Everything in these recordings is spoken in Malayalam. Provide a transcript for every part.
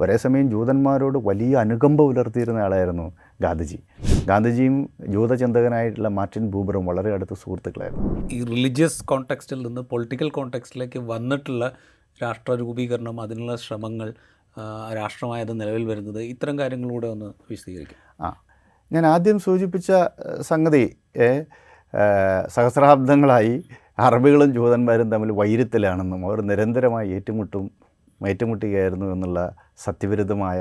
ഒരേ സമയം ജൂതന്മാരോട് വലിയ അനുകമ്പ പുലർത്തിയിരുന്ന ആളായിരുന്നു ഗാന്ധിജി. ഗാന്ധിജിയും ജൂതചിന്തകനായിട്ടുള്ള മാർട്ടിൻ ബൂബറും വളരെ അടുത്ത സുഹൃത്തുക്കളായിരുന്നു. ഈ റിലീജിയസ് കോണ്ടെക്സ്റ്റിൽ നിന്ന് പൊളിറ്റിക്കൽ കോണ്ടെക്സ്റ്റിലേക്ക് വന്നിട്ടുള്ള രാഷ്ട്ര രൂപീകരണം അതിനുള്ള ശ്രമങ്ങൾ രാഷ്ട്രമായത് നിലവിൽ വരുന്നത് ഇത്തരം കാര്യങ്ങളിലൂടെ ഒന്ന് വിശദീകരിക്കും. ആ ഞാൻ ആദ്യം സൂചിപ്പിച്ച സംഗതി സഹസ്രാബ്ദങ്ങളായി അറബികളും ജൂതന്മാരും തമ്മിൽ വൈരത്തിലാണെന്നും അവർ നിരന്തരമായി ഏറ്റുമുട്ടും ഏറ്റുമുട്ടുകയായിരുന്നു എന്നുള്ള സത്യവിരുദ്ധമായ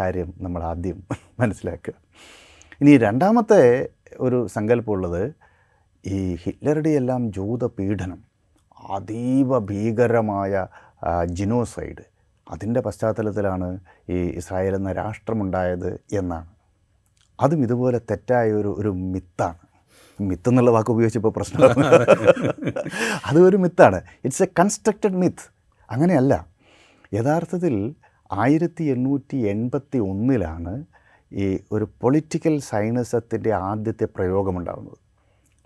കാര്യം നമ്മൾ ആദ്യം മനസ്സിലാക്കുക. ഇനി രണ്ടാമത്തെ ഒരു സങ്കല്പമുള്ളത് ഈ ഹിറ്റ്ലറുടെ എല്ലാം ജൂത പീഡനം അതീവ ഭീകരമായ ജിനോസൈഡ് അതിന്റെ പശ്ചാത്തലത്തിലാണ് ഈ ഇസ്രായേൽ എന്ന രാഷ്ട്രമുണ്ടായത് എന്നാണ്. അതും ഇതുപോലെ തെറ്റായ ഒരു ഒരു മിത്താണ്. മിത്ത് എന്നുള്ള വാക്ക് ഉപയോഗിച്ചപ്പോൾ പ്രശ്നമാണ്. അതൊരു മിത്താണ്. ഇറ്റ്സ് എ കൺസ്ട്രക്റ്റഡ് മിത്ത് അങ്ങനെയല്ല. യഥാർത്ഥത്തിൽ ആയിരത്തി എണ്ണൂറ്റി എൺപത്തി ഒന്നിലാണ് ഈ ഒരു പൊളിറ്റിക്കൽ സയൻസത്തിന്റെ ആദ്യത്തെ പ്രയോഗമുണ്ടാകുന്നത്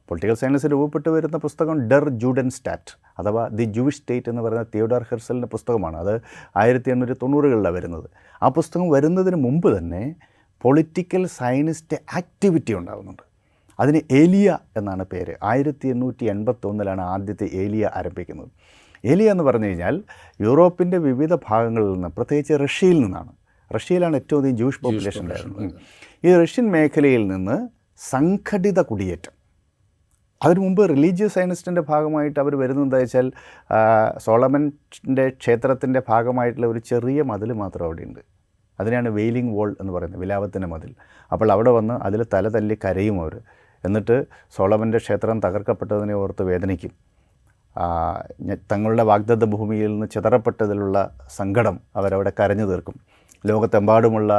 പൊളിറ്റിക്കൽ സയൻസ് രൂപപ്പെട്ടു വരുന്ന പുസ്തകം ഡെർ ജൂഡൻ സ്റ്റാറ്റ് അഥവാ ദി ജൂവിഷ് സ്റ്റേറ്റ് എന്ന് പറയുന്ന തിയോഡാർ ഹെർസലിന്റെ പുസ്തകമാണ്. അത് ആയിരത്തി എണ്ണൂറ്റി തൊണ്ണൂറുകളിലാണ് വരുന്നത്. ആ പുസ്തകം വരുന്നതിന് മുമ്പ് തന്നെ പൊളിറ്റിക്കൽ സയനിസ്റ്റ് ആക്ടിവിറ്റി ഉണ്ടാകുന്നുണ്ട് അതിന് ഏലിയ എന്നാണ് പേര്. ആയിരത്തി എണ്ണൂറ്റി എൺപത്തൊന്നിലാണ് ആദ്യത്തെ ഏലിയ ആരംഭിക്കുന്നത്. ഏലിയ എന്ന് പറഞ്ഞു കഴിഞ്ഞാൽ യൂറോപ്പിന്റെ വിവിധ ഭാഗങ്ങളിൽ നിന്ന് പ്രത്യേകിച്ച് റഷ്യയിൽ നിന്നാണ്. റഷ്യയിലാണ് ഏറ്റവും അധികം ജൂഷ് പോപ്പുലേഷൻ ഉണ്ടായിരുന്നത്. ഈ റഷ്യൻ മേഖലയിൽ നിന്ന് സംഘടിത കുടിയേറ്റം. അതിനു മുമ്പ് റിലീജിയസ് സയനിസ്റ്റിന്റെ ഭാഗമായിട്ട് അവർ വരുന്നത് എന്താ വെച്ചാൽ സോളമന്റെ ക്ഷേത്രത്തിന്റെ ഭാഗമായിട്ടുള്ള ഒരു ചെറിയ മതിൽ മാത്രം അവിടെയുണ്ട്. അതിനെയാണ് വെയിലിംഗ് വോൾ എന്ന് പറയുന്നത് വിലാപത്തിന്റെ മതിൽ. അപ്പോൾ അവിടെ വന്ന് അതിൽ തല തല്ലി കരയും അവർ. എന്നിട്ട് സോളമന്റെ ക്ഷേത്രം തകർക്കപ്പെട്ടതിനെ ഓർത്ത് വേദനിക്കും. തങ്ങളുടെ വാഗ്ദത്ത ഭൂമിയിൽ നിന്ന് ചിതറപ്പെട്ടതിലുള്ള സങ്കടം അവരവിടെ കരഞ്ഞു തീർക്കും. ലോകത്തെമ്പാടുമുള്ള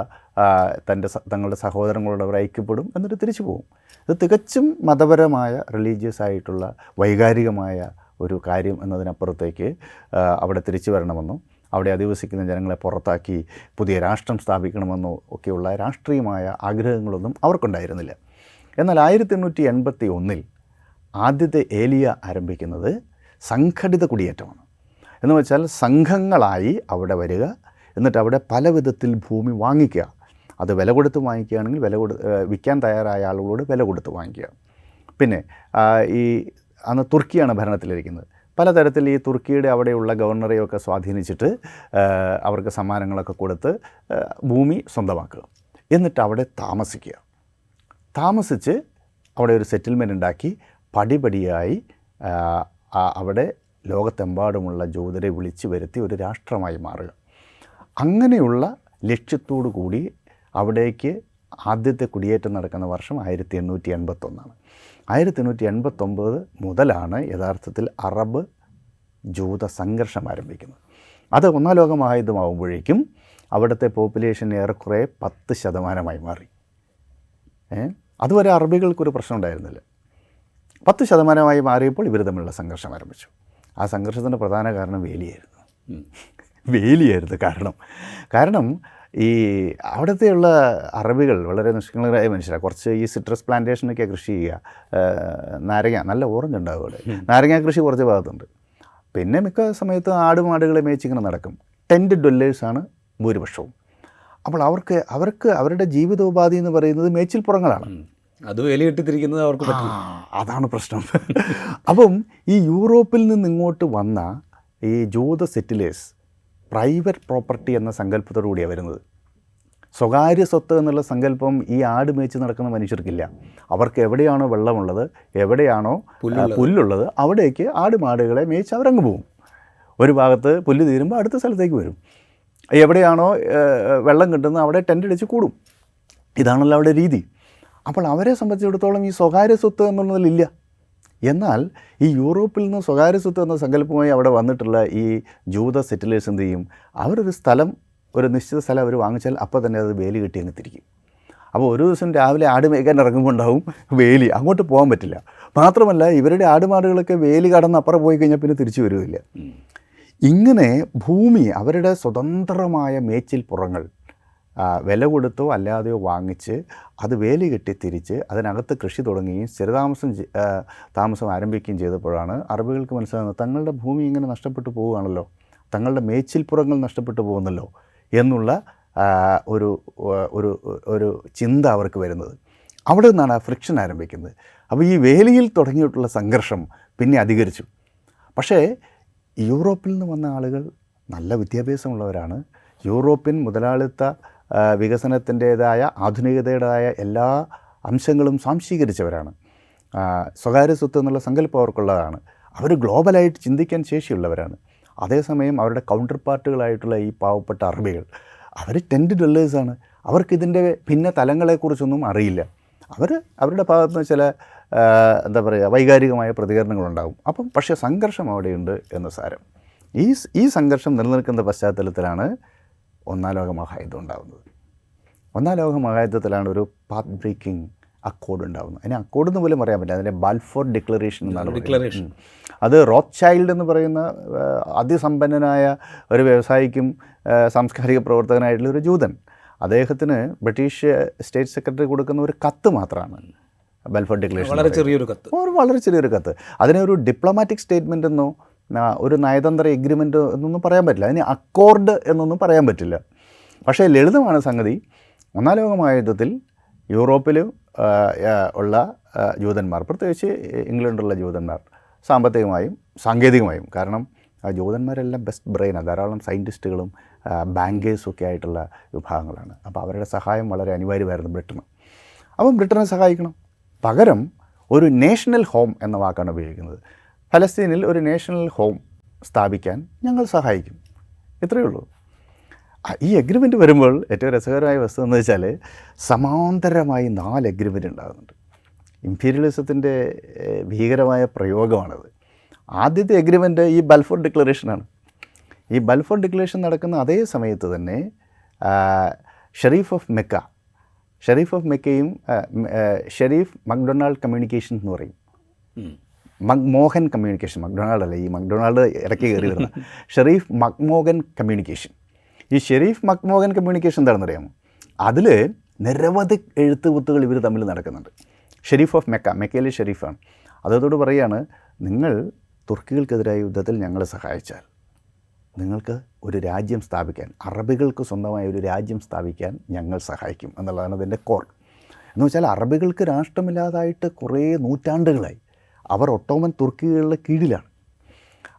തന്റെ തങ്ങളുടെ സഹോദരങ്ങളോട് അവർ ഐക്യപ്പെടും എന്നിട്ട് തിരിച്ചു പോകും. ഇത് തികച്ചും മതപരമായ റിലീജിയസ് ആയിട്ടുള്ള വൈകാരികമായ ഒരു കാര്യം എന്നതിനപ്പുറത്തേക്ക് അവിടെ തിരിച്ചു വരണമെന്നും അവിടെ അധിവസിക്കുന്ന ജനങ്ങളെ പുറത്താക്കി പുതിയ രാഷ്ട്രം സ്ഥാപിക്കണമെന്നോ ഒക്കെയുള്ള രാഷ്ട്രീയമായ ആഗ്രഹങ്ങളൊന്നും അവർക്കുണ്ടായിരുന്നില്ല. എന്നാൽ ആയിരത്തി എണ്ണൂറ്റി എൺപത്തി ഒന്നിൽ ആദ്യത്തെ ഏലിയ ആരംഭിക്കുന്നത് സംഘടിത കുടിയേറ്റമാണ്. എന്ന് വെച്ചാൽ സംഘങ്ങളായി അവിടെ വരിക എന്നിട്ട് അവിടെ പല വിധത്തിൽ ഭൂമി വാങ്ങിക്കുക. അത് വില കൊടുത്ത് വാങ്ങിക്കുകയാണെങ്കിൽ വില കൊടു വിൽക്കാൻ തയ്യാറായ ആളുകളോട് വില കൊടുത്ത് വാങ്ങിക്കുക. പിന്നെ ഈ അന്ന് തുർക്കിയാണ് ഭരണത്തിലിരിക്കുന്നത്. പലതരത്തിൽ ഈ തുർക്കിയുടെ അവിടെയുള്ള ഗവർണറെയൊക്കെ സ്വാധീനിച്ചിട്ട് അവർക്ക് സമ്മാനങ്ങളൊക്കെ കൊടുത്ത് ഭൂമി സ്വന്തമാക്കുക. എന്നിട്ട് അവിടെ താമസിക്കുക. താമസിച്ച് അവിടെ ഒരു സെറ്റിൽമെന്റ് ഉണ്ടാക്കി പടിപടിയായി അവിടെ ലോകത്തെമ്പാടുമുള്ള ജൂതരെ വിളിച്ചു വരുത്തി ഒരു രാഷ്ട്രമായി മാറുക. അങ്ങനെയുള്ള ലക്ഷ്യത്തോടു കൂടി അവിടേക്ക് ആദ്യത്തെ കുടിയേറ്റം നടക്കുന്ന വർഷം ആയിരത്തി എണ്ണൂറ്റി എൺപത്തൊന്നാണ് ആയിരത്തി എണ്ണൂറ്റി എൺപത്തൊമ്പത് മുതലാണ് യഥാർത്ഥത്തിൽ അറബ് ജൂത സംഘർഷം ആരംഭിക്കുന്നത്. അത് ഒന്നാം ലോകമായതുമാകുമ്പോഴേക്കും അവിടുത്തെ പോപ്പുലേഷൻ ഏറെക്കുറെ പത്ത് ശതമാനമായി മാറി? അതുവരെ അറബികൾക്കൊരു പ്രശ്നം ഉണ്ടായിരുന്നില്ല. പത്ത് ശതമാനമായി മാറിയപ്പോൾ ഇവർ തമ്മിലുള്ള സംഘർഷം ആരംഭിച്ചു. ആ സംഘർഷത്തിന്റെ പ്രധാന കാരണം വേലിയായിരുന്നു. വേലിയായിരുന്നു കാരണം. കാരണം ഈ അവിടുത്തെയുള്ള അറബികൾ വളരെ നിഷ്കളങ്കരായ മനുഷ്യരാണ് കുറച്ച് ഈ സിട്രസ് പ്ലാന്റേഷനൊക്കെ കൃഷി ചെയ്യുക നാരങ്ങ നല്ല ഓറഞ്ച് ഉണ്ടാവും അവിടെ. നാരങ്ങ കൃഷി കുറച്ച് ഭാഗത്തുണ്ട്. പിന്നെ മിക്ക സമയത്ത് ആടുമാടുകളെ മേച്ചിങ്ങനെ നടക്കും. ടെന്റ് ഡൊല്ലേഴ്സാണ് ഭൂരിപക്ഷവും. അപ്പോൾ അവർക്ക് അവർക്ക് അവരുടെ ജീവിതോപാധി എന്ന് പറയുന്നത് മേച്ചിൽപ്പുറങ്ങളാണ്. അത് വേലിയിട്ടിരിക്കുന്നത് അവർക്ക് പറ്റില്ല. അതാണ് പ്രശ്നം. അപ്പം ഈ യൂറോപ്പിൽ നിന്ന് ഇങ്ങോട്ട് വന്ന ഈ ജൂത സെറ്റിലേഴ്സ് പ്രൈവറ്റ് പ്രോപ്പർട്ടി എന്ന സങ്കല്പത്തോടു കൂടിയാണ് വരുന്നത്. സ്വകാര്യ സ്വത്ത് എന്നുള്ള സങ്കല്പം ഈ ആട് മേച്ച് നടക്കുന്ന മനുഷ്യർക്കില്ല. അവർക്ക് എവിടെയാണോ വെള്ളമുള്ളത് എവിടെയാണോ പുല്ലുള്ളത്. അവിടേക്ക് ആട് മാടുകളെ മേച്ച് അവരങ്ങ് പോകും ഒരു ഭാഗത്ത് പുല്ല് തീരുമ്പോൾ അടുത്ത സ്ഥലത്തേക്ക് വരും. എവിടെയാണോ വെള്ളം കിട്ടുന്നത് അവിടെ ടെന്റ് അടിച്ച് കൂടും. ഇതാണല്ലോ അവിടെ രീതി. അപ്പോൾ അവരെ സംബന്ധിച്ചിടത്തോളം ഈ സ്വകാര്യ സ്വത്ത് എന്നുള്ളതിലില്ല എന്നാൽ ഈ യൂറോപ്പിൽ നിന്ന് സ്വകാര്യ സ്വത്ത് എന്ന സങ്കല്പമായി അവിടെ വന്നിട്ടുള്ള ഈ ജൂത സെറ്റിലേഴ്സ് എന്ത് ചെയ്യും? അവരൊരു സ്ഥലം ഒരു നിശ്ചിത സ്ഥലം അവർ വാങ്ങിച്ചാൽ അപ്പോൾ തന്നെ അത് വേലി കിട്ടി അങ്ങ് തിരിക്കും. അപ്പോൾ ഒരു ദിവസം രാവിലെ ആട് മേയ്ക്കാൻ ഇറങ്ങുമ്പോൾ ഉണ്ടാവും വേലി. അങ്ങോട്ട് പോകാൻ പറ്റില്ല. മാത്രമല്ല ഇവരുടെ ആടുമാടുകളൊക്കെ വേലി കടന്ന് അപ്പുറം പോയി കഴിഞ്ഞാൽ പിന്നെ തിരിച്ചു വരുമില്ല ഇങ്ങനെ ഭൂമി അവരുടെ സ്വതന്ത്രമായ മേച്ചിൽ പുറങ്ങൾ വില കൊടുത്തോ അല്ലാതെയോ വാങ്ങിച്ച് അത് വേലി കെട്ടി തിരിച്ച് അതിനകത്ത് കൃഷി തുടങ്ങുകയും സ്ഥിരതാമസം താമസം ആരംഭിക്കുകയും ചെയ്തപ്പോഴാണ് അറബികൾക്ക് മനസ്സിലാകുന്നത് തങ്ങളുടെ ഭൂമി ഇങ്ങനെ നഷ്ടപ്പെട്ടു പോവുകയാണല്ലോ. തങ്ങളുടെ മേച്ചിൽപ്പുറങ്ങൾ നഷ്ടപ്പെട്ടു പോകുന്നല്ലോ എന്നുള്ള ഒരു ഒരു ഒരു ചിന്ത അവർക്ക് വരുന്നത്. അവിടെ നിന്നാണ് ആ ഫ്രിക്ഷൻ ആരംഭിക്കുന്നത്. അപ്പോൾ ഈ വേലിയിൽ തുടങ്ങിയിട്ടുള്ള സംഘർഷം പിന്നെ അധികരിച്ചു. പക്ഷേ യൂറോപ്പിൽ നിന്ന് വന്ന ആളുകൾ നല്ല വിദ്യാഭ്യാസമുള്ളവരാണ്. യൂറോപ്യൻ മുതലാളിത്ത വികസനത്തിന്റേതായ ആധുനികതയുടേതായ എല്ലാ അംശങ്ങളും സ്വാംശീകരിച്ചവരാണ്. സ്വകാര്യ സ്വത്ത് എന്നുള്ള സങ്കല്പം അവർക്കുള്ളതാണ്. അവർ ഗ്ലോബലായിട്ട് ചിന്തിക്കാൻ ശേഷിയുള്ളവരാണ്. അതേസമയം അവരുടെ കൗണ്ടർ പാർട്ടുകളായിട്ടുള്ള ഈ പാവപ്പെട്ട അറബികൾ അവർ ടെന്റ് ഡെല്ലേഴ്സാണ് അവർക്കിതിന്റെ ഭിന്ന തലങ്ങളെക്കുറിച്ചൊന്നും അറിയില്ല. അവർ അവരുടെ ഭാഗത്ത് നിന്ന് ചില എന്താ പറയുക വൈകാരികമായ പ്രതികരണങ്ങളുണ്ടാകും. അപ്പം പക്ഷേ സംഘർഷം അവിടെയുണ്ട് എന്ന് സാരം. ഈ ഈ സംഘർഷം നിലനിൽക്കുന്ന പശ്ചാത്തലത്തിലാണ് ഒന്നാം ലോക മഹായുദ്ധം ഉണ്ടാകുന്നത് ഒന്നാം ലോക മഹായുദ്ധത്തിലാണ് ഒരു പാത്ത് ബ്രേക്കിംഗ് അക്കോർഡ് ഉണ്ടാകുന്നത് അതിന് അക്കോർഡ് എന്ന് പോലും പറയാൻ പറ്റില്ല. അതിന്റെ ബാൽഫോർ ഡിക്ലറേഷൻ എന്നാണ്. ഡിക്ലറേഷൻ അത് റോത്ത് ചൈൽഡ് എന്ന് പറയുന്ന അതിസമ്പന്നനായ ഒരു വ്യവസായിക്കും സാംസ്കാരിക പ്രവർത്തകനായിട്ടുള്ള ഒരു ജൂതൻ. അദ്ദേഹത്തിന് ബ്രിട്ടീഷ് സ്റ്റേറ്റ് സെക്രട്ടറി കൊടുക്കുന്ന ഒരു കത്ത് മാത്രമാണ് ബൽഫോർ ഡിക്ലറേഷൻ വളരെ ചെറിയൊരു കത്ത്. വളരെ ചെറിയൊരു കത്ത്. അതിനെ ഒരു ഡിപ്ലോമാറ്റിക് സ്റ്റേറ്റ്മെന്റ് എന്നോ ഒരു നയതന്ത്ര എഗ്രിമെന്റ് എന്നൊന്നും പറയാൻ പറ്റില്ല. അതിന് അക്കോർഡ് എന്നൊന്നും പറയാൻ പറ്റില്ല. പക്ഷേ ലളിതമാണ് സംഗതി. ഒന്നാം ലോക മഹായുദ്ധത്തിൽ ആ, ഉള്ള ജൂതന്മാർ പ്രത്യേകിച്ച് ഇംഗ്ലണ്ടിലുള്ള ജൂതന്മാർ സാമ്പത്തികമായും സാങ്കേതികമായും കാരണം ആ ജൂതന്മാരെല്ലാം ബെസ്റ്റ് ബ്രെയിനാണ് ധാരാളം സയന്റിസ്റ്റുകളും ബാങ്കേഴ്സും ഒക്കെ ആയിട്ടുള്ള വിഭാഗങ്ങളാണ്. അപ്പോൾ അവരുടെ സഹായം വളരെ അനിവാര്യമായിരുന്നു ബ്രിട്ടന്. അപ്പം ബ്രിട്ടനെ സഹായിക്കണം. പകരം ഒരു നേഷണൽ ഹോം എന്ന വാക്കാണ് ഉപയോഗിക്കുന്നത്. ഫലസ്തീനിൽ ഒരു നേഷണൽ ഹോം സ്ഥാപിക്കാൻ ഞങ്ങൾ സഹായിക്കും. ഇത്രയേ ഉള്ളൂ. ഈ എഗ്രിമെന്റ് വരുമ്പോൾ ഏറ്റവും രസകരമായ വസ്തു എന്ന് വെച്ചാൽ സമാന്തരമായി നാല് എഗ്രിമെന്റ് ഉണ്ടാകുന്നുണ്ട്. ഇംപീരിയലിസത്തിന്റെ ഭീകരമായ പ്രയോഗമാണത്. ആദ്യത്തെ എഗ്രിമെന്റ് ഈ ബൽഫോർ ഡിക്ലറേഷനാണ് ഈ ബൽഫോർ ഡിക്ലറേഷൻ നടക്കുന്ന അതേ സമയത്ത് തന്നെ Sharif of Mecca Sharif of മെക്കയും Sharif McDonald communication എന്ന് പറയും. മക്മോഹൻ കമ്മ്യൂണിക്കേഷൻ മക്ഡൊണാൾഡ് അല്ല? ഈ മക്ഡൊണാൾഡ് ഇടയ്ക്ക് കയറി വരുന്ന ഷെറീഫ് മക്മോഹൻ കമ്മ്യൂണിക്കേഷൻ ഈ ഷെരീഫ് മക്മോഹൻ കമ്മ്യൂണിക്കേഷൻ എന്താണെന്നറിയാമോ? അതിൽ നിരവധി എഴുത്തുകുത്തുകൾ ഇവർ തമ്മിൽ നടക്കുന്നുണ്ട്. ഷെരീഫ് ഓഫ് മെക്ക മെക്കയിലെ ഷെരീഫാണ്. അതോട് പറയുകയാണ് നിങ്ങൾ തുർക്കികൾക്കെതിരായ യുദ്ധത്തിൽ ഞങ്ങളെ സഹായിച്ചാൽ നിങ്ങൾക്ക് ഒരു രാജ്യം സ്ഥാപിക്കാൻ അറബികൾക്ക് സ്വന്തമായ ഒരു രാജ്യം സ്ഥാപിക്കാൻ ഞങ്ങൾ സഹായിക്കും എന്നുള്ളതാണ് അതിന്റെ കോർ. എന്ന് വെച്ചാൽ അറബികൾക്ക് രാഷ്ട്രമില്ലാതായിട്ട് കുറേ നൂറ്റാണ്ടുകളായി. അവർ ഒട്ടോമൻ തുർക്കികളുടെ കീഴിലാണ്.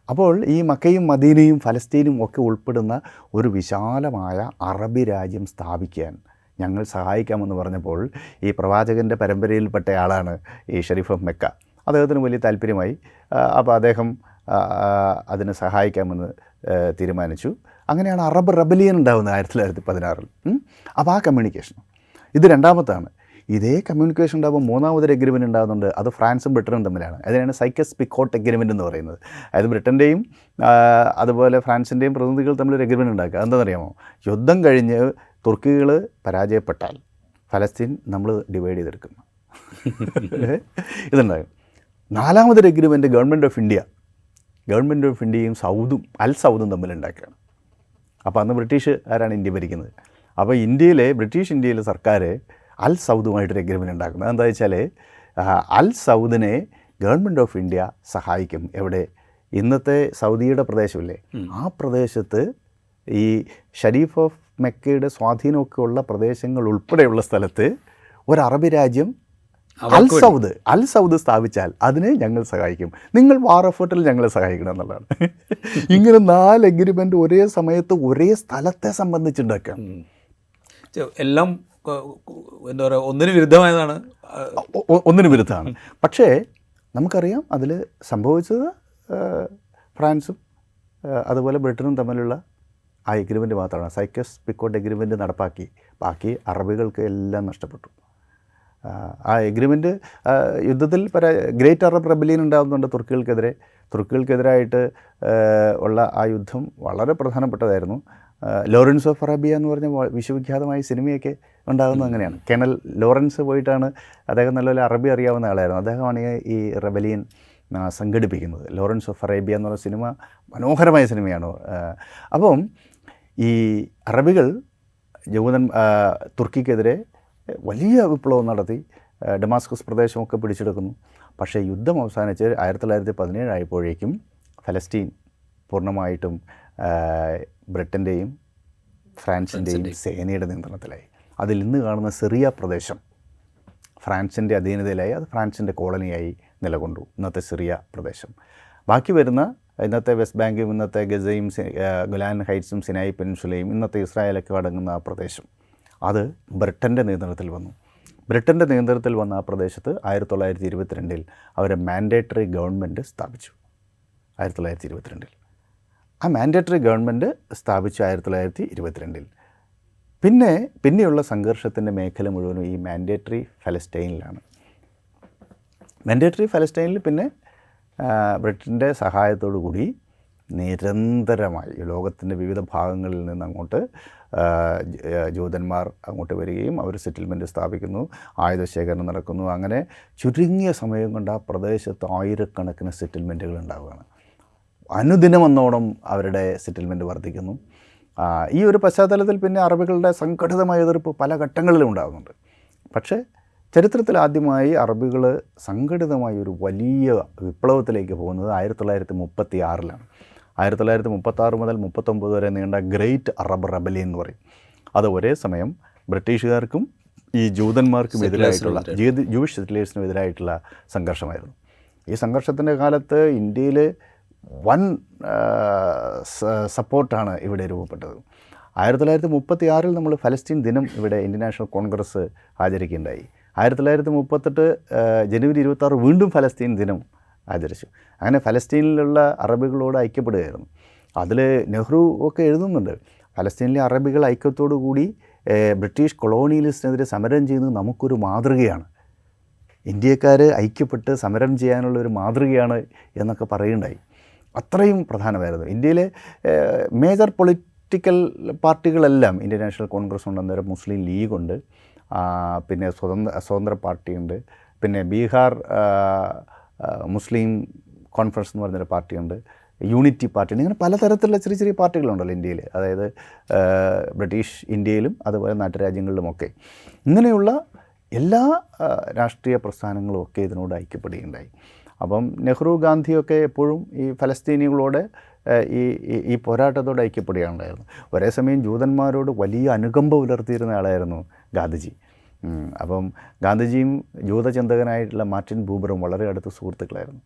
അപ്പോൾ ഈ മക്കയും മദീനയും ഫലസ്തീനും ഒക്കെ ഉൾപ്പെടുന്ന ഒരു വിശാലമായ അറബി രാജ്യം സ്ഥാപിക്കാൻ ഞങ്ങൾ സഹായിക്കാമെന്ന് പറഞ്ഞപ്പോൾ ഈ പ്രവാചകന്റെ പരമ്പരയിൽപ്പെട്ട ആളാണ് ഈ ഷെരീഫ് മെക്ക. അദ്ദേഹത്തിന് വലിയ താല്പര്യമായി. അപ്പോൾ അദ്ദേഹം അതിന് സഹായിക്കാമെന്ന് തീരുമാനിച്ചു. അങ്ങനെയാണ് അറബ് റബലിയൻ ഉണ്ടാകുന്നത് ആയിരത്തി തൊള്ളായിരത്തി പതിനാറിൽ. അപ്പോൾ ആ കമ്മ്യൂണിക്കേഷൻ. ഇത് രണ്ടാമത്താണ്. ഇതേ കമ്മ്യൂണിക്കേഷൻ ഉണ്ടാകുമ്പോൾ മൂന്നാമതൊരു എഗ്രിമെന്റ് ഉണ്ടാകുന്നുണ്ട് അത് ഫ്രാൻസും ബ്രിട്ടനും തമ്മിലാണ്. അതിനാണ് സൈക്കസ് പിക്കോട്ട് എഗ്രിമെന്റ് എന്ന് പറയുന്നത്. അതായത് ബ്രിട്ടന്റെയും അതുപോലെ ഫ്രാൻസിന്റെയും പ്രതിനിധികൾ തമ്മിലൊരു എഗ്രിമെന്റ് ഉണ്ടാക്കുക. എന്താണെന്നറിയാമോ യുദ്ധം കഴിഞ്ഞ് തുർക്കികൾ പരാജയപ്പെട്ടാൽ ഫലസ്തീൻ നമ്മൾ ഡിവൈഡ് ചെയ്തെടുക്കും. ഇതുണ്ടാകും. നാലാമതൊരു agreement government of India government of ഇന്ത്യയും സൗദും അൽ സൗദും തമ്മിലുണ്ടാക്കുകയാണ് അപ്പോൾ അന്ന് ബ്രിട്ടീഷ് ആരാണ് ഇന്ത്യ ഭരിക്കുന്നത്. അപ്പോൾ ഇന്ത്യയിലെ ബ്രിട്ടീഷ് ഇന്ത്യയിലെ സർക്കാർ അൽ സൗദുമായിട്ടൊരു എഗ്രിമെന്റ് ഉണ്ടാക്കുന്നത്. എന്താ വെച്ചാൽ അൽ സൗദിനെ ഗവൺമെന്റ് ഓഫ് ഇന്ത്യ സഹായിക്കും. എവിടെ? ഇന്നത്തെ സൗദിയുടെ പ്രദേശമില്ലേ? ആ പ്രദേശത്ത് ഈ ഷരീഫ് ഓഫ് മെക്കയുടെ സ്വാധീനമൊക്കെ ഉള്ള പ്രദേശങ്ങൾ ഉൾപ്പെടെയുള്ള സ്ഥലത്ത് ഒരു അറബി രാജ്യം അൽ സൗദ് അൽ സൗദ് സ്ഥാപിച്ചാൽ അതിനെ ഞങ്ങൾ സഹായിക്കും. നിങ്ങൾ വാർ എഫേർട്ടിൽ ഞങ്ങളെ സഹായിക്കണം എന്നുള്ളതാണ്. ഇങ്ങനെ നാല് എഗ്രിമെന്റ് ഒരേ സമയത്ത് ഒരേ സ്ഥലത്തെ സംബന്ധിച്ചുണ്ടാക്കാം. എല്ലാം എന്താ പറയുക ഒന്നിന് വിരുദ്ധമായതാണ്. ഒന്നിന് വിരുദ്ധമാണ്. പക്ഷേ നമുക്കറിയാം അതിൽ സംഭവിച്ചത് ഫ്രാൻസും അതുപോലെ ബ്രിട്ടനും തമ്മിലുള്ള ആ എഗ്രിമെന്റ് മാത്രമാണ്. സൈക്കസ് പിക്കോട്ട് എഗ്രിമെന്റ് നടപ്പാക്കി. ബാക്കി അറബികൾക്ക് എല്ലാം നഷ്ടപ്പെട്ടു. ആ, എഗ്രിമെന്റ് യുദ്ധത്തിൽ പര ഗ്രേറ്റ് അറബ് റബലിയൻ ഉണ്ടാകുന്നുണ്ട് തുർക്കികൾക്കെതിരെ. തുർക്കികൾക്കെതിരായിട്ട് ഉള്ള ആ യുദ്ധം വളരെ പ്രധാനപ്പെട്ടതായിരുന്നു. ലോറൻസ് ഓഫ് അറേബ്യ എന്ന് പറഞ്ഞ വിശ്വവിഖ്യാതമായ സിനിമയൊക്കെ ഉണ്ടാകുന്നത് അങ്ങനെയാണ്. കെണൽ ലോറൻസ് പോയിട്ടാണ് അദ്ദേഹം നല്ലപോലെ അറബി അറിയാവുന്ന ആളായിരുന്നു. അദ്ദേഹമാണ് ഈ- റെബലിയൻ സംഘടിപ്പിക്കുന്നത്. ലോറൻസ് ഓഫ് അറേബ്യ എന്ന് പറഞ്ഞ സിനിമ മനോഹരമായ സിനിമയാണ്. അപ്പം ഈ അറബികൾ ജൂതൻ തുർക്കിക്കെതിരെ വലിയ വിപ്ലവം നടത്തി ഡമാസ്കസ് പ്രദേശമൊക്കെ പിടിച്ചെടുക്കുന്നു. പക്ഷേ യുദ്ധം അവസാനിച്ച് ആയിരത്തി തൊള്ളായിരത്തി പതിനേഴ് ആയപ്പോഴേക്കും ഫലസ്തീൻ പൂർണമായിട്ടും ബ്രിട്ടന്റെയും ഫ്രാൻസിന്റെയും സേനയുടെ നിയന്ത്രണത്തിലായി. അതിൽ ഇന്ന് കാണുന്ന സിറിയ പ്രദേശം ഫ്രാൻസിന്റെ അധീനതയിലായി അത് ഫ്രാൻസിന്റെ കോളനിയായി നിലകൊണ്ടു ഇന്നത്തെ സിറിയ പ്രദേശം. ബാക്കി വരുന്ന ഇന്നത്തെ വെസ്റ്റ് ബാങ്കും ഇന്നത്തെ ഗസയും ഗുലാൻ ഹൈറ്റ്സും സിനായി പെൻസുലയും ഇന്നത്തെ ഇസ്രായേലൊക്കെ അടങ്ങുന്ന ആ പ്രദേശം അത് ബ്രിട്ടന്റെ നിയന്ത്രണത്തിൽ വന്നു. ബ്രിട്ടന്റെ നിയന്ത്രണത്തിൽ വന്ന ആ പ്രദേശത്ത് ആയിരത്തി തൊള്ളായിരത്തി ഇരുപത്തിരണ്ടിൽ അവരെ മാൻഡേറ്ററി ഗവൺമെന്റ് സ്ഥാപിച്ചു. ആയിരത്തി തൊള്ളായിരത്തി ഇരുപത്തിരണ്ടിൽ. ആ മാൻഡേറ്ററി ഗവൺമെന്റ് സ്ഥാപിച്ചു ആയിരത്തി തൊള്ളായിരത്തി ഇരുപത്തിരണ്ടിൽ പിന്നെ പിന്നെയുള്ള സംഘർഷത്തിന്റെ മേഖല മുഴുവനും ഈ മാൻഡേറ്ററി ഫലസ്റ്റൈനിലാണ് മാൻഡേറ്ററി ഫലസ്റ്റൈനിൽ പിന്നെ ബ്രിട്ടന്റെ കൂടി നിരന്തരമായി ലോകത്തിന്റെ വിവിധ ഭാഗങ്ങളിൽ നിന്ന് അങ്ങോട്ട് ജൂതന്മാർ അങ്ങോട്ട് വരികയും അവർ സെറ്റിൽമെന്റ് സ്ഥാപിക്കുന്നു ആയുധ ശേഖരണം നടക്കുന്നു. അങ്ങനെ ചുരുങ്ങിയ സമയം കൊണ്ട് ആ പ്രദേശത്ത് ആയിരക്കണക്കിന് സെറ്റിൽമെന്റുകൾ ഉണ്ടാവുകയാണ്. അനുദിനമെന്നോണം അവരുടെ സെറ്റിൽമെന്റ് വർദ്ധിക്കുന്നു. ഈ ഒരു പശ്ചാത്തലത്തിൽ പിന്നെ അറബികളുടെ സംഘടിതമായ എതിർപ്പ് പല ഘട്ടങ്ങളിലും ഉണ്ടാകുന്നുണ്ട്. പക്ഷേ ചരിത്രത്തിൽ ആദ്യമായി അറബികൾ സംഘടിതമായ ഒരു വലിയ വിപ്ലവത്തിലേക്ക് പോകുന്നത് ആയിരത്തി തൊള്ളായിരത്തി മുപ്പത്തി ആറിലാണ് ആയിരത്തി തൊള്ളായിരത്തി മുപ്പത്താറ് മുതൽ മുപ്പത്തൊമ്പത് വരെ നീണ്ട ഗ്രേറ്റ് അറബ് റബലി എന്ന് പറയും. അത് ഒരേ സമയം ബ്രിട്ടീഷുകാർക്കും ഈ ജൂതന്മാർക്കും എതിരായിട്ടുള്ള ജൂവിഷ് സെറ്റിലേഴ്സിനും എതിരായിട്ടുള്ള സംഘർഷമായിരുന്നു. ഈ സംഘർഷത്തിന്റെ കാലത്ത് ഇന്ത്യയിൽ വൻ സപ്പോർട്ടാണ് ഇവിടെ രൂപപ്പെട്ടത്. ആയിരത്തി തൊള്ളായിരത്തി മുപ്പത്തി ആറിൽ നമ്മൾ ഫലസ്തീൻ ദിനം ഇവിടെ ഇന്ത്യൻ നാഷണൽ കോൺഗ്രസ് ആചരിക്കുകയുണ്ടായി. ആയിരത്തി തൊള്ളായിരത്തി മുപ്പത്തെട്ട് ജനുവരി ഇരുപത്താറ് വീണ്ടും ഫലസ്തീൻ ദിനം ആചരിച്ചു. അങ്ങനെ ഫലസ്തീനിലുള്ള അറബികളോട് ഐക്യപ്പെടുകയായിരുന്നു. അതിൽ നെഹ്റു ഒക്കെ എഴുതുന്നുണ്ട് ഫലസ്തീനിലെ അറബികൾ ഐക്യത്തോടു കൂടി ബ്രിട്ടീഷ് കൊളോണിയലിസ്റ്റിനെതിരെ സമരം ചെയ്യുന്നത് നമുക്കൊരു മാതൃകയാണ്. ഇന്ത്യക്കാർ ഐക്യപ്പെട്ട് സമരം ചെയ്യാനുള്ള ഒരു മാതൃകയാണ് എന്നൊക്കെ പറയുണ്ടായി അത്രയും പ്രധാനമായിരുന്നു. ഇന്ത്യയിലെ മേജർ പൊളിറ്റിക്കൽ പാർട്ടികളെല്ലാം ഇന്ത്യൻ നാഷണൽ കോൺഗ്രസ് ഉണ്ട് അന്നേരം മുസ്ലിം ലീഗ് ഉണ്ട് പിന്നെ സ്വതന്ത്ര സ്വതന്ത്ര പാർട്ടിയുണ്ട് പിന്നെ ബീഹാർ മുസ്ലിം കോൺഫറൻസ് എന്ന് പറഞ്ഞൊരു പാർട്ടിയുണ്ട് യൂണിറ്റി പാർട്ടി ഇങ്ങനെ പലതരത്തിലുള്ള ചെറിയ ചെറിയ പാർട്ടികളുണ്ടല്ലോ ഇന്ത്യയിൽ അതായത് ബ്രിട്ടീഷ് ഇന്ത്യയിലും അതുപോലെ നാട്ടുരാജ്യങ്ങളിലുമൊക്കെ. ഇങ്ങനെയുള്ള എല്ലാ രാഷ്ട്രീയ പ്രസ്ഥാനങ്ങളും ഒക്കെ ഇതിനോട് ഐക്യപ്പെടുകയുണ്ടായി. അപ്പം നെഹ്റു ഗാന്ധിയൊക്കെ എപ്പോഴും ഈ ഫലസ്തീനികളോട് ഈ ഈ- പോരാട്ടത്തോട് ഐക്യപ്പെടുകയാണുണ്ടായിരുന്നു. ഒരേ സമയം ജൂതന്മാരോട് വലിയ അനുകമ്പ പുലർത്തിയിരുന്ന ആളായിരുന്നു ഗാന്ധിജി. അപ്പം ഗാന്ധിജിയും ജൂതചിന്തകനായിട്ടുള്ള മാർട്ടിൻ ബൂബറും വളരെ അടുത്ത സുഹൃത്തുക്കളായിരുന്നു.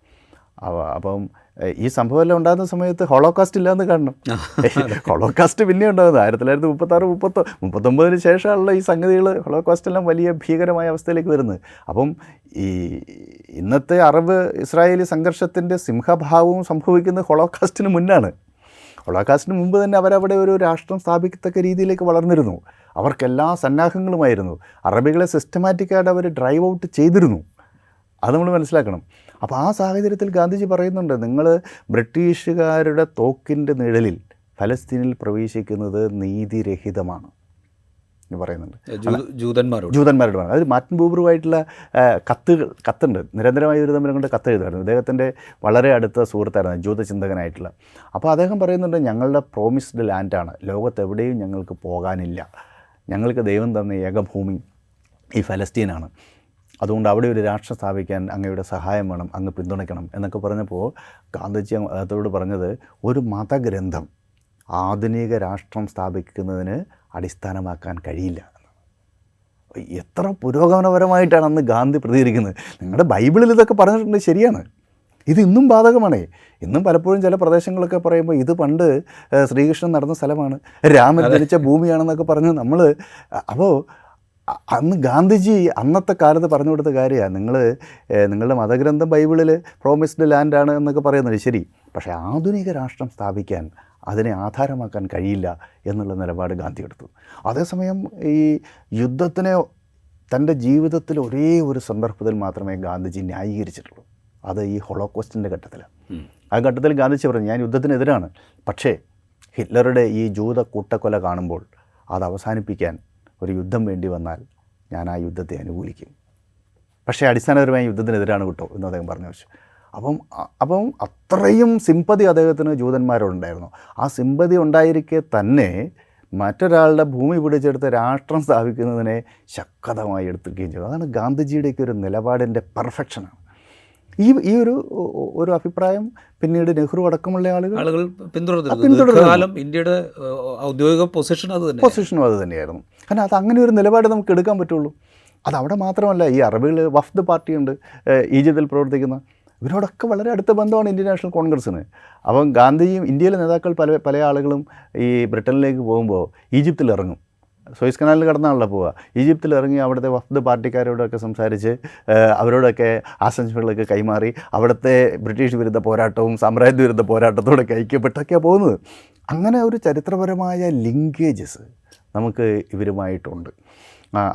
അപ്പം ഈ സംഭവമെല്ലാം ഉണ്ടാകുന്ന സമയത്ത് ഹോളോകാസ്റ്റ് ഇല്ലാന്ന് കാണണം. ഹോളോകാസ്റ്റ് പിന്നെ ഉണ്ടാകുന്നത്. ആയിരത്തി തൊള്ളായിരത്തി മുപ്പത്താറ് മുപ്പത്തൊ മുപ്പത്തൊമ്പതിന് ശേഷമുള്ള ഈ സംഗതികൾ ഹോളോകാസ്റ്റ് എല്ലാം വലിയ ഭീകരമായ അവസ്ഥയിലേക്ക് വരുന്നത്. അപ്പം ഈ ഇന്നത്തെ അറബ് ഇസ്രായേലി സംഘർഷത്തിന്റെ സിംഹഭാവവും സംഭവിക്കുന്നത് ഹോളോകാസ്റ്റിന് മുന്നാണ്. ഹോളോകാസ്റ്റിന് മുമ്പ് തന്നെ അവരവിടെ ഒരു രാഷ്ട്രം സ്ഥാപിക്കത്തക്ക രീതിയിലേക്ക് വളർന്നിരുന്നു. അവർക്കെല്ലാ സന്നാഹങ്ങളുമായിരുന്നു. അറബികളെ സിസ്റ്റമാറ്റിക്കായിട്ട് അവർ ഡ്രൈവ് ഔട്ട് ചെയ്തിരുന്നു. അത് നമ്മൾ മനസ്സിലാക്കണം. അപ്പോൾ ആ സാഹചര്യത്തിൽ ഗാന്ധിജി പറയുന്നുണ്ട് നിങ്ങൾ ബ്രിട്ടീഷുകാരുടെ തോക്കിന്റെ നിഴലിൽ ഫലസ്തീനിൽ പ്രവേശിക്കുന്നത് നീതിരഹിതമാണ്. പറയുന്നുണ്ട്. ജൂതന്മാരോട്. ജൂതന്മാരോട് പറഞ്ഞു. അതായത് മാറ്റിൻ ബൂബറുമായിട്ടുള്ള കത്തുകൾ കത്തുണ്ട്. നിരന്തരമായി ഒരു തമ്മിലും കൊണ്ട് കത്ത് എഴുതുമായിരുന്നു. അദ്ദേഹത്തിന്റെ വളരെ അടുത്ത സുഹൃത്തായിരുന്നു ജൂതചിന്തകനായിട്ടുള്ള. അപ്പോൾ അദ്ദേഹം പറയുന്നുണ്ട് ഞങ്ങളുടെ പ്രോമിസ്ഡ് ലാൻഡാണ് ലോകത്തെവിടെയും ഞങ്ങൾക്ക് പോകാനില്ല. ഞങ്ങൾക്ക് ദൈവം തന്ന ഏകഭൂമി ഈ ഫലസ്തീനാണ്. അതുകൊണ്ട് അവിടെ ഒരു രാഷ്ട്രം സ്ഥാപിക്കാൻ അങ്ങയുടെ സഹായം വേണം അങ്ങ് പിന്തുണയ്ക്കണം എന്നൊക്കെ പറഞ്ഞപ്പോൾ ഗാന്ധിജി അദ്ദേഹത്തോട് പറഞ്ഞത് ഒരു മതഗ്രന്ഥം ആധുനിക രാഷ്ട്രം സ്ഥാപിക്കുന്നതിന് അടിസ്ഥാനമാക്കാൻ കഴിയില്ല. എത്ര പുരോഗമനപരമായിട്ടാണ് അന്ന് ഗാന്ധി പ്രതികരിക്കുന്നത്. നിങ്ങളുടെ ബൈബിളിൽ ഇതൊക്കെ പറഞ്ഞിട്ടുണ്ട് ശരിയാണ്. ഇത് ഇന്നും ബാധകമാണ്. ഇന്നും പലപ്പോഴും ചില പ്രദേശങ്ങളൊക്കെ പറയുമ്പോൾ ഇത് പണ്ട് ശ്രീകൃഷ്ണൻ നടന്ന സ്ഥലമാണ്. രാമൻ ജനിച്ച ഭൂമിയാണെന്നൊക്കെ പറഞ്ഞ് നമ്മൾ അപ്പോൾ അന്ന് ഗാന്ധിജി അന്നത്തെ കാലത്ത് പറഞ്ഞു കൊടുത്ത കാര്യമാണ്. നിങ്ങൾ നിങ്ങളുടെ മതഗ്രന്ഥം ബൈബിളിൽ പ്രോമിസ്ഡ് ലാൻഡാണ് എന്നൊക്കെ പറയുന്നത് ശരി. പക്ഷേ ആധുനിക രാഷ്ട്രം സ്ഥാപിക്കാൻ അതിനെ ആധാരമാക്കാൻ കഴിയില്ല എന്നുള്ള നിലപാട് ഗാന്ധി എടുത്തു. അതേസമയം ഈ യുദ്ധത്തിനെ തന്റെ ജീവിതത്തിൽ ഒരേ ഒരു സന്ദർഭത്തിൽ മാത്രമേ ഗാന്ധിജി ന്യായീകരിച്ചിട്ടുള്ളൂ. അത് ഈ ഹൊളോക്കോസ്റ്റിന്റെ ഘട്ടത്തിലാണ് ആ ഘട്ടത്തിൽ ഗാന്ധിജി പറഞ്ഞു ഞാൻ യുദ്ധത്തിനെതിരാണ്. പക്ഷേ ഹിറ്റ്ലറുടെ ഈ ജൂത കൂട്ടക്കൊല കാണുമ്പോൾ അത് അവസാനിപ്പിക്കാൻ ഒരു യുദ്ധം വേണ്ടി വന്നാൽ ഞാൻ ആ യുദ്ധത്തെ അനുകൂലിക്കും. പക്ഷേ അടിസ്ഥാനപരമായി യുദ്ധത്തിനെതിരാണ് കേട്ടോ എന്ന് അദ്ദേഹം പറഞ്ഞു. വെച്ചു അപ്പം അപ്പം അത്രയും സിമ്പതി അദ്ദേഹത്തിന് ജൂതന്മാരോടുണ്ടായിരുന്നു. ആ സിമ്പതി ഉണ്ടായിരിക്കെ തന്നെ മറ്റൊരാളുടെ ഭൂമി പിടിച്ചെടുത്ത് രാഷ്ട്രം സ്ഥാപിക്കുന്നതിനെ ശക്തമായി എടുത്തിരിക്കുകയും ചെയ്തു. അതാണ് ഗാന്ധിജിയുടെയൊക്കെ ഒരു നിലപാടിന്റെ പെർഫെക്ഷനാണ് ഈ ഈ ഒരു ഒരു അഭിപ്രായം പിന്നീട് നെഹ്റു അടക്കമുള്ള ആളുകൾ ആളുകൾ പിന്തുടർന്നു. ഇന്ത്യയുടെ ഔദ്യോഗിക പൊസിഷൻ അത് തന്നെ പൊസിഷനും അത് തന്നെയായിരുന്നു. കാരണം അത് അങ്ങനെ ഒരു നിലപാട് നമുക്ക് എടുക്കാൻ പറ്റുള്ളൂ. അത് അവിടെ മാത്രമല്ല ഈ അറബികൾ വഫ്ദ് പാർട്ടിയുണ്ട് ഈജിപ്തിൽ പ്രവർത്തിക്കുന്ന. ഇവരോടൊക്കെ വളരെ അടുത്ത ബന്ധമാണ് ഇന്ത്യൻ നാഷണൽ കോൺഗ്രസ്സിന്. അപ്പം ഗാന്ധിജിയും ഇന്ത്യയിലെ നേതാക്കൾ പല പല ആളുകളും ഈ ബ്രിട്ടനിലേക്ക് പോകുമ്പോൾ ഈജിപ്തിൽ ഇറങ്ങും. സോയിസ് കനാലിൽ കടന്നാണല്ലോ പോവുക. ഈജിപ്തിൽ ഇറങ്ങി അവിടുത്തെ വഫ്ദ് പാർട്ടിക്കാരോടൊക്കെ സംസാരിച്ച് അവരോടൊക്കെ ആശംസകളൊക്കെ കൈമാറി അവിടുത്തെ ബ്രിട്ടീഷ് വിരുദ്ധ പോരാട്ടവും സാമ്രാജ്യ വിരുദ്ധ പോരാട്ടത്തോടൊക്കെ ഐക്യപ്പെട്ടൊക്കെയാണ് പോകുന്നത്. അങ്ങനെ ഒരു ചരിത്രപരമായ ലിങ്കേജസ് നമുക്ക് ഇവരുമായിട്ടുണ്ട്.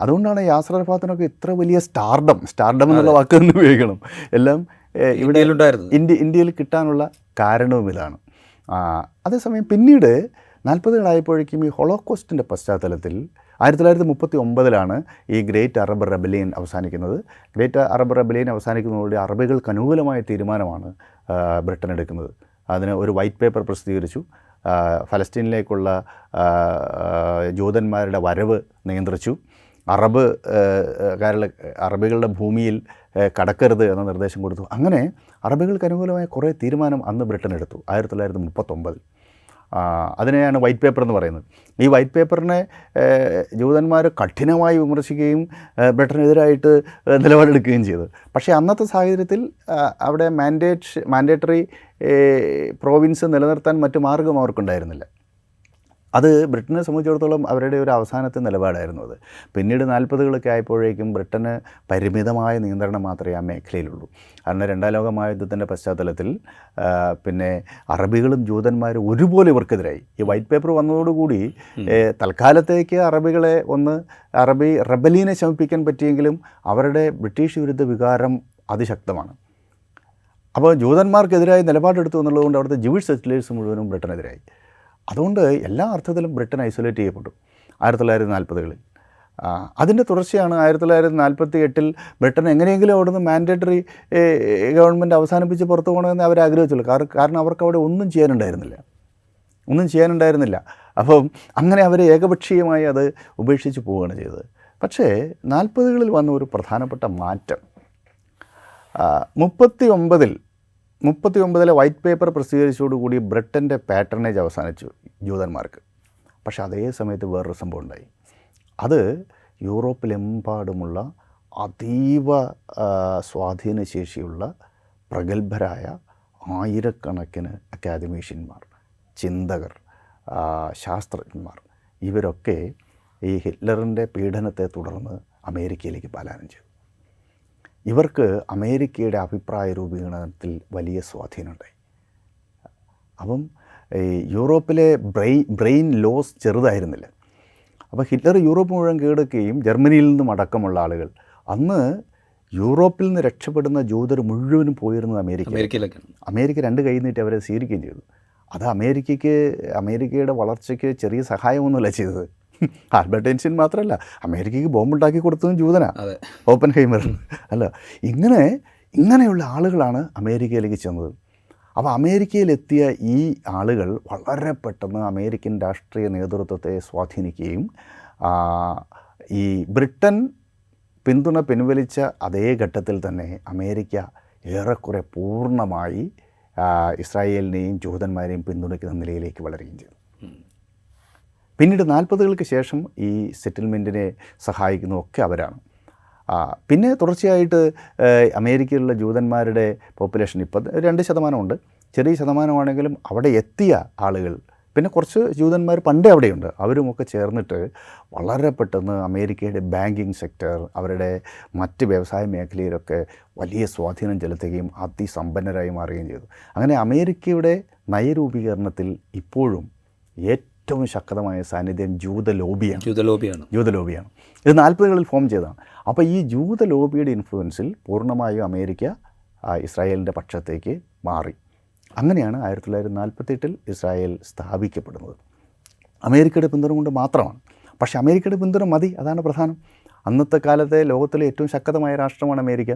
അതുകൊണ്ടാണ് യാസർ അറഫാത്തിനൊക്കെ ഇത്ര വലിയ സ്റ്റാർഡം സ്റ്റാർഡം എന്നുള്ള വാക്ക് തന്നെ ഉപയോഗിക്കണം. എല്ലാം ഇവിടെ ഇന്ത്യ ഇന്ത്യയിൽ കിട്ടാനുള്ള കാരണവും ഇതാണ്. അതേസമയം പിന്നീട് നാൽപ്പതുകളായപ്പോഴേക്കും ഈ ഹോളോകോസ്റ്റിന്റെ പശ്ചാത്തലത്തിൽ ആയിരത്തി തൊള്ളായിരത്തി മുപ്പത്തി ഒമ്പതിലാണ് ഈ ഗ്രേറ്റ് അറബ് റെബലിയൻ അവസാനിക്കുന്നത്. ഗ്രേറ്റ് അറബ് റെബലിയൻ അവസാനിക്കുന്നതോടെ അറബികൾക്ക് അനുകൂലമായ തീരുമാനമാണ് ബ്രിട്ടൻ എടുക്കുന്നത്. അതിന് ഒരു വൈറ്റ് പേപ്പർ പ്രസിദ്ധീകരിച്ചു. ഫലസ്തീനിലേക്കുള്ള ജൂതന്മാരുടെ വരവ് നിയന്ത്രിച്ചു. അറബ് കാരുടെ അറബികളുടെ ഭൂമിയിൽ കടക്കരുത് എന്ന നിർദ്ദേശം കൊടുത്തു. അങ്ങനെ അറബികൾക്ക് അനുകൂലമായ കുറേ തീരുമാനം അന്ന് ബ്രിട്ടൻ എടുത്തു ആയിരത്തി തൊള്ളായിരത്തി മുപ്പത്തൊമ്പതിൽ അതിനെയാണ് വൈറ്റ് പേപ്പർ എന്ന് പറയുന്നത്. ഈ വൈറ്റ് പേപ്പറിനെ ജൂതന്മാർ കഠിനമായി വിമർശിക്കുകയും ബ്രിട്ടനെതിരായിട്ട് നിലപാടെടുക്കുകയും ചെയ്തു. പക്ഷേ അന്നത്തെ സാഹചര്യത്തിൽ അവിടെ മാൻഡേറ്റ് മാൻഡേറ്ററി പ്രോവിൻസ് നിലനിർത്താൻ മറ്റു മാർഗം അവർക്കുണ്ടായിരുന്നില്ല. അത് ബ്രിട്ടനെ സംബന്ധിച്ചിടത്തോളം അവരുടെ ഒരു അവസാനത്തെ നിലപാടായിരുന്നു അത്. പിന്നീട് നാൽപ്പതുകളൊക്കെ ആയപ്പോഴേക്കും ബ്രിട്ടന് പരിമിതമായ നിയന്ത്രണം മാത്രമേ ആ മേഖലയിലുള്ളൂ. കാരണം രണ്ടാം ലോക മഹായുദ്ധത്തിന്റെ പശ്ചാത്തലത്തിൽ പിന്നെ അറബികളും ജൂതന്മാരും ഒരുപോലെ ഇവർക്കെതിരായി. ഈ വൈറ്റ് പേപ്പർ വന്നതോടുകൂടി തൽക്കാലത്തേക്ക് അറബികളെ ഒന്ന് അറബി റബലീനെ ശമിപ്പിക്കാൻ പറ്റിയെങ്കിലും അവരുടെ ബ്രിട്ടീഷ് വിരുദ്ധ വികാരം അതിശക്തമാണ്. അപ്പോൾ ജൂതന്മാർക്കെതിരായി നിലപാടെടുത്തു എന്നുള്ളതുകൊണ്ട് അവിടുത്തെ ജൂയിഷ് സെറ്റിലേഴ്സ് മുഴുവനും ബ്രിട്ടനെതിരായി. അതുകൊണ്ട് എല്ലാ അർത്ഥത്തിലും ബ്രിട്ടൻ ഐസൊലേറ്റ് ചെയ്യപ്പെട്ടു ആയിരത്തി തൊള്ളായിരത്തി നാൽപ്പതുകളിൽ അതിന്റെ തുടർച്ചയാണ് ആയിരത്തി തൊള്ളായിരത്തി നാൽപ്പത്തി എട്ടിൽ ബ്രിട്ടൻ എങ്ങനെയെങ്കിലും അവിടുന്ന് മാൻഡേറ്ററി ഗവൺമെന്റ് അവസാനിപ്പിച്ച് പുറത്തു പോകണമെന്ന് അവർ ആഗ്രഹിച്ചുള്ളൂ. കാരണം അവർക്ക് അവിടെ ഒന്നും ചെയ്യാനുണ്ടായിരുന്നില്ല. ഒന്നും ചെയ്യാനുണ്ടായിരുന്നില്ല. അപ്പം അങ്ങനെ അവർ ഏകപക്ഷീയമായി അത് ഉപേക്ഷിച്ച് പോവുകയാണ് ചെയ്തത്. പക്ഷേ നാൽപ്പതുകളിൽ വന്ന ഒരു പ്രധാനപ്പെട്ട മാറ്റം മുപ്പത്തി ഒമ്പതിൽ മുപ്പത്തി ഒമ്പതിലെ വൈറ്റ് പേപ്പർ പ്രസിദ്ധീകരിച്ചതോടുകൂടി ബ്രിട്ടന്റെ പാറ്റേണേജ് അവസാനിച്ചു ജൂതന്മാർക്ക് പക്ഷേ അതേ സമയത്ത് വേറൊരു സംഭവം ഉണ്ടായി. അത് യൂറോപ്പിലെമ്പാടുമുള്ള അതീവ സ്വാധീനശേഷിയുള്ള പ്രഗത്ഭരായ ആയിരക്കണക്കിന് അക്കാദമീഷ്യന്മാർ ചിന്തകർ ശാസ്ത്രജ്ഞന്മാർ ഇവരൊക്കെ ഈ ഹിറ്റ്ലറിന്റെ പീഡനത്തെ തുടർന്ന് അമേരിക്കയിലേക്ക് പലായനം ചെയ്തു. ഇവർക്ക് അമേരിക്കയുടെ അഭിപ്രായ രൂപീകരണത്തിൽ വലിയ സ്വാധീനമുണ്ടായി. അപ്പം യൂറോപ്പിലെ ബ്രെയിൻ ബ്രെയിൻ ലോസ് ചെറുതായിരുന്നില്ല. അപ്പോൾ ഹിറ്റ്ലർ യൂറോപ്പ് മുഴുവൻ കീഴടക്കുകയും ജർമ്മനിയിൽ നിന്നും അടക്കമുള്ള ആളുകൾ അന്ന് യൂറോപ്പിൽ നിന്ന് രക്ഷപ്പെടുന്ന ജൂതർ മുഴുവനും പോയിരുന്നത് അമേരിക്ക അമേരിക്കയിലേക്കാണ് അമേരിക്ക രണ്ട് കൈ നീട്ടി അവരെ സ്വീകരിക്കുകയും ചെയ്തു. അത് അമേരിക്കയ്ക്ക് അമേരിക്കയുടെ വളർച്ചയ്ക്ക് ചെറിയ സഹായമൊന്നുമല്ല ചെയ്തത്. ആൽബർട്ട് ഐൻസ്റ്റീൻ മാത്രമല്ല അമേരിക്കയ്ക്ക് ബോംബുണ്ടാക്കി കൊടുത്തതും ജൂതനാ. അതെ. ഓപ്പൻ ഹൈമർ അല്ല ഇങ്ങനെ ഇങ്ങനെയുള്ള ആളുകളാണ് അമേരിക്കയിലേക്ക് ചെന്നത്. അപ്പോൾ അമേരിക്കയിലെത്തിയ ഈ ആളുകൾ വളരെ പെട്ടെന്ന് അമേരിക്കൻ രാഷ്ട്രീയ നേതൃത്വത്തെ സ്വാധീനിക്കുകയും ഈ ബ്രിട്ടൻ പിന്തുണ പിൻവലിച്ച അതേ ഘട്ടത്തിൽ തന്നെ അമേരിക്ക ഏറെക്കുറെ പൂർണമായി ഇസ്രായേലിനെയും ജൂതന്മാരെയും പിന്തുണയ്ക്കുന്ന നിലയിലേക്ക് വളരുകയും ചെയ്തു. പിന്നീട് നാൽപ്പതുകൾക്ക് ശേഷം ഈ സെറ്റിൽമെന്റിനെ സഹായിക്കുന്നതൊക്കെ അവരാണ്. പിന്നെ തുടർച്ചയായിട്ട് അമേരിക്കയിലുള്ള ജൂതന്മാരുടെ പോപ്പുലേഷൻ ഇപ്പം രണ്ട് ശതമാനമുണ്ട്. ചെറിയ ശതമാനമാണെങ്കിലും അവിടെ എത്തിയ ആളുകൾ പിന്നെ കുറച്ച് ജൂതന്മാർ പണ്ടേ അവിടെയുണ്ട്. അവരുമൊക്കെ ചേർന്നിട്ട് വളരെ പെട്ടെന്ന് അമേരിക്കയുടെ ബാങ്കിങ് സെക്ടർ അവരുടെ മറ്റ് വ്യവസായ മേഖലയിലൊക്കെ വലിയ സ്വാധീനം ചെലുത്തുകയും അതിസമ്പന്നരായി മാറുകയും ചെയ്തു. അങ്ങനെ അമേരിക്കയുടെ നയരൂപീകരണത്തിൽ ഇപ്പോഴും ഏറ്റവും ശക്തമായ സാന്നിധ്യം ജൂത ലോബിയാണ്. ജൂത ലോബിയാണ്. ജൂത ലോബിയാണ്. ഇത് നാൽപ്പതുകളിൽ ഫോം ചെയ്തതാണ്. അപ്പോൾ ഈ ജൂത ലോബിയുടെ ഇൻഫ്ലുവൻസിൽ പൂർണമായും അമേരിക്ക ഇസ്രായേലിന്റെ പക്ഷത്തേക്ക് മാറി. അങ്ങനെയാണ് ആയിരത്തി തൊള്ളായിരത്തി നാൽപ്പത്തെട്ടിൽ ഇസ്രായേൽ സ്ഥാപിക്കപ്പെടുന്നത്. അമേരിക്കയുടെ പിന്തുണ കൊണ്ട് മാത്രമാണ്. പക്ഷേ അമേരിക്കയുടെ പിന്തുണ മതി അതാണ് പ്രധാനം. അന്നത്തെ കാലത്തെ ലോകത്തിലെ ഏറ്റവും ശക്തമായ രാഷ്ട്രമാണ് അമേരിക്ക.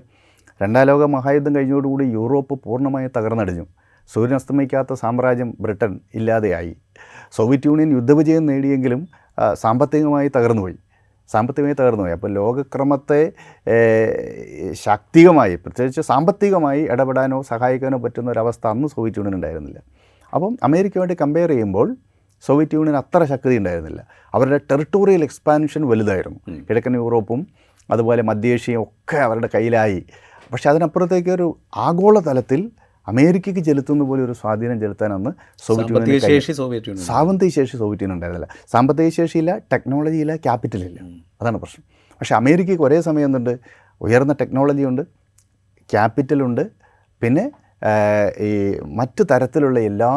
രണ്ടാം ലോക മഹായുദ്ധം കഴിഞ്ഞതോടുകൂടി യൂറോപ്പ് പൂർണമായി തകർന്നടിഞ്ഞു. സൂര്യൻ അസ്തമിക്കാത്ത സാമ്രാജ്യം ബ്രിട്ടൻ ഇല്ലാതെയായി. സോവിയറ്റ് യൂണിയൻ യുദ്ധവിജയം നേടിയെങ്കിലും സാമ്പത്തികമായി തകർന്നുപോയി. സാമ്പത്തികമായി തകർന്നുപോയി. അപ്പോൾ ലോകക്രമത്തെ ശാക്തികമായി പ്രത്യേകിച്ച് സാമ്പത്തികമായി ഇടപെടാനോ സഹായിക്കാനോ പറ്റുന്ന ഒരവസ്ഥ അന്ന് സോവിയറ്റ് യൂണിയൻ ഉണ്ടായിരുന്നില്ല. അപ്പം അമേരിക്കയുമായിട്ട് കമ്പയർ ചെയ്യുമ്പോൾ സോവിയറ്റ് യൂണിയൻ അത്ര ശക്തി ഉണ്ടായിരുന്നില്ല. അവരുടെ ടെറിട്ടോറിയൽ എക്സ്പാൻഷൻ വലുതായിരുന്നു. കിഴക്കൻ യൂറോപ്പും അതുപോലെ മധ്യേഷ്യയും ഒക്കെ അവരുടെ കയ്യിലായി. പക്ഷേ അതിനപ്പുറത്തേക്ക് ഒരു ആഗോള തലത്തിൽ അമേരിക്കയ്ക്ക് ചെലുത്തുന്ന പോലെ ഒരു സ്വാധീനം ചെലുത്താൻ അന്ന് സോവിയറ്റ് യൂണിയൻ സാമ്പത്തിക ശേഷി സോവിയറ്റ് യൂണിയൻ ഉണ്ടായിരുന്നില്ല. സാമ്പത്തിക ശേഷിയില്ല ടെക്നോളജി ഇല്ല. ക്യാപിറ്റലില്ല അതാണ് പ്രശ്നം. പക്ഷേ അമേരിക്കയ്ക്ക് ഒരേ സമയം എന്തുണ്ട്? ഉയർന്ന ടെക്നോളജി ഉണ്ട് ക്യാപിറ്റലുണ്ട് പിന്നെ ഈ മറ്റ് തരത്തിലുള്ള എല്ലാ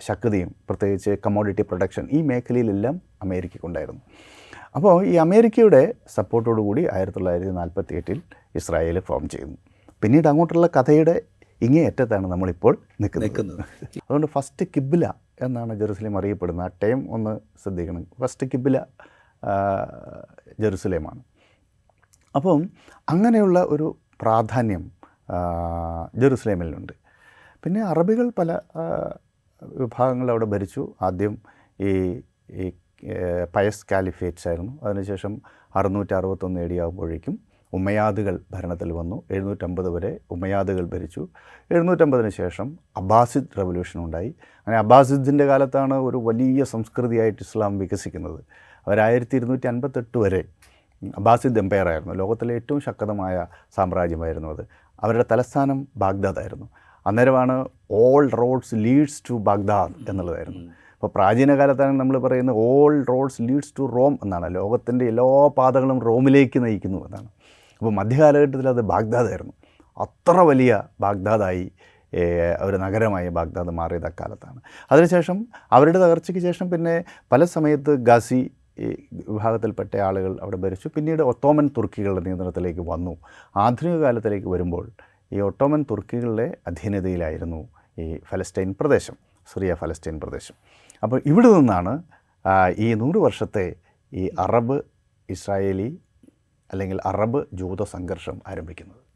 ശക്തിയും പ്രത്യേകിച്ച് കമ്മോഡിറ്റി പ്രൊഡക്ഷൻ ഈ മേഖലയിലെല്ലാം അമേരിക്കയ്ക്കുണ്ടായിരുന്നു അപ്പോൾ ഈ അമേരിക്കയുടെ സപ്പോർട്ടോടു കൂടി ആയിരത്തി തൊള്ളായിരത്തി നാൽപ്പത്തി എട്ടിൽ ഇസ്രായേൽ ഫോം ചെയ്യുന്നു. പിന്നീട് അങ്ങോട്ടുള്ള കഥയുടെ ഇങ്ങേ അറ്റത്താണ് നമ്മളിപ്പോൾ നിൽക്കുന്നത്. നിൽക്കുന്നത്. അതുകൊണ്ട് ഫസ്റ്റ് കിബില എന്നാണ് ജെറുസലേം അറിയപ്പെടുന്നത്. ആ ടൈം ഒന്ന് ശ്രദ്ധിക്കണം. ഫസ്റ്റ് കിബില ജെറുസലേമാണ്. അപ്പം അങ്ങനെയുള്ള ഒരു പ്രാധാന്യം ജെറുസലേമിലുണ്ട്. പിന്നെ അറബികൾ പല വിഭാഗങ്ങൾ അവിടെ ഭരിച്ചു. ആദ്യം ഈ ഈ പയസ് കാലിഫേറ്റ്സ് ആയിരുന്നു. അതിനുശേഷം അറുന്നൂറ്റി അറുപത്തൊന്ന് എ ഉമ്മയാദുകൾ ഭരണത്തിൽ വന്നു. എഴുന്നൂറ്റമ്പത് വരെ ഉമയാദുകൾ ഭരിച്ചു. എഴുന്നൂറ്റമ്പതിന് ശേഷം അബ്ബാസിദ് റവല്യൂഷൻ ഉണ്ടായി. അങ്ങനെ അബ്ബാസിദിന്റെ കാലത്താണ് ഒരു വലിയ സംസ്കൃതിയായിട്ട് ഇസ്ലാം വികസിക്കുന്നത്. അവർ ആയിരത്തി ഇരുന്നൂറ്റി അൻപത്തെട്ട് വരെ അബ്ബാസിദ് എംപയർ ആയിരുന്നു. ലോകത്തിലെ ഏറ്റവും ശക്തമായ സാമ്രാജ്യമായിരുന്നു അത്. അവരുടെ തലസ്ഥാനം ബാഗ്ദാദായിരുന്നു. അന്നേരമാണ് all roads leads to Baghdad എന്നുള്ളതായിരുന്നു. അപ്പോൾ പ്രാചീന കാലത്താണ് നമ്മൾ പറയുന്നത് all roads leads to Rome എന്നാണ്. ലോകത്തിന്റെ എല്ലാ പാതകളും റോമിലേക്ക് നയിക്കുന്നു എന്നാണ്. അപ്പോൾ മധ്യകാലഘട്ടത്തിൽ അത് ബാഗ്ദാദായിരുന്നു. അത്ര വലിയ ബാഗ്ദാദായി ഒരു നഗരമായി ബാഗ്ദാദ് മാറിയത് അക്കാലത്താണ്. അതിനുശേഷം അവരുടെ തകർച്ചയ്ക്ക് ശേഷം പിന്നെ പല സമയത്ത് ഗാസി വിഭാഗത്തിൽപ്പെട്ട ആളുകൾ അവിടെ ഭരിച്ചു. പിന്നീട് ഒട്ടോമൻ തുർക്കികളുടെ നിയന്ത്രണത്തിലേക്ക് വന്നു. ആധുനിക കാലത്തിലേക്ക് വരുമ്പോൾ ഈ ഒട്ടോമൻ തുർക്കികളുടെ അധീനതയിലായിരുന്നു ഈ ഫലസ്തീൻ പ്രദേശം സിറിയ ഫലസ്തീൻ പ്രദേശം. അപ്പോൾ ഇവിടെ നിന്നാണ് ഈ നൂറ് വർഷത്തെ ഈ അറബ് ഇസ്രായേലി അല്ലെങ്കിൽ അറബ് ജൂത സംഘർഷം ആരംഭിക്കുന്നത്.